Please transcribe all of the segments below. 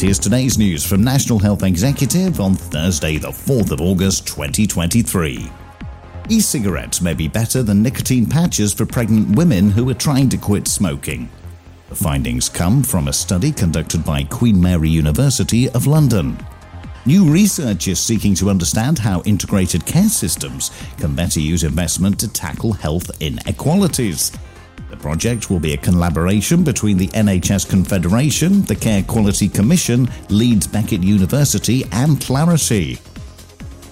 And here's today's news from National Health Executive on Thursday, the 4th of August 2023. E cigarettes may be better than nicotine patches for pregnant women who are trying to quit smoking. The findings come from a study conducted by Queen Mary University of London. New research is seeking to understand how integrated care systems can better use investment to tackle health inequalities. The project will be a collaboration between the NHS Confederation, the Care Quality Commission, Leeds Beckett University, and Clarity.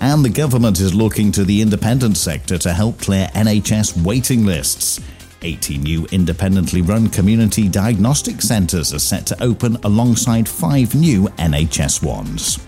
And the government is looking to the independent sector to help clear NHS waiting lists. 80 new independently run community diagnostic centres are set to open alongside five new NHS ones.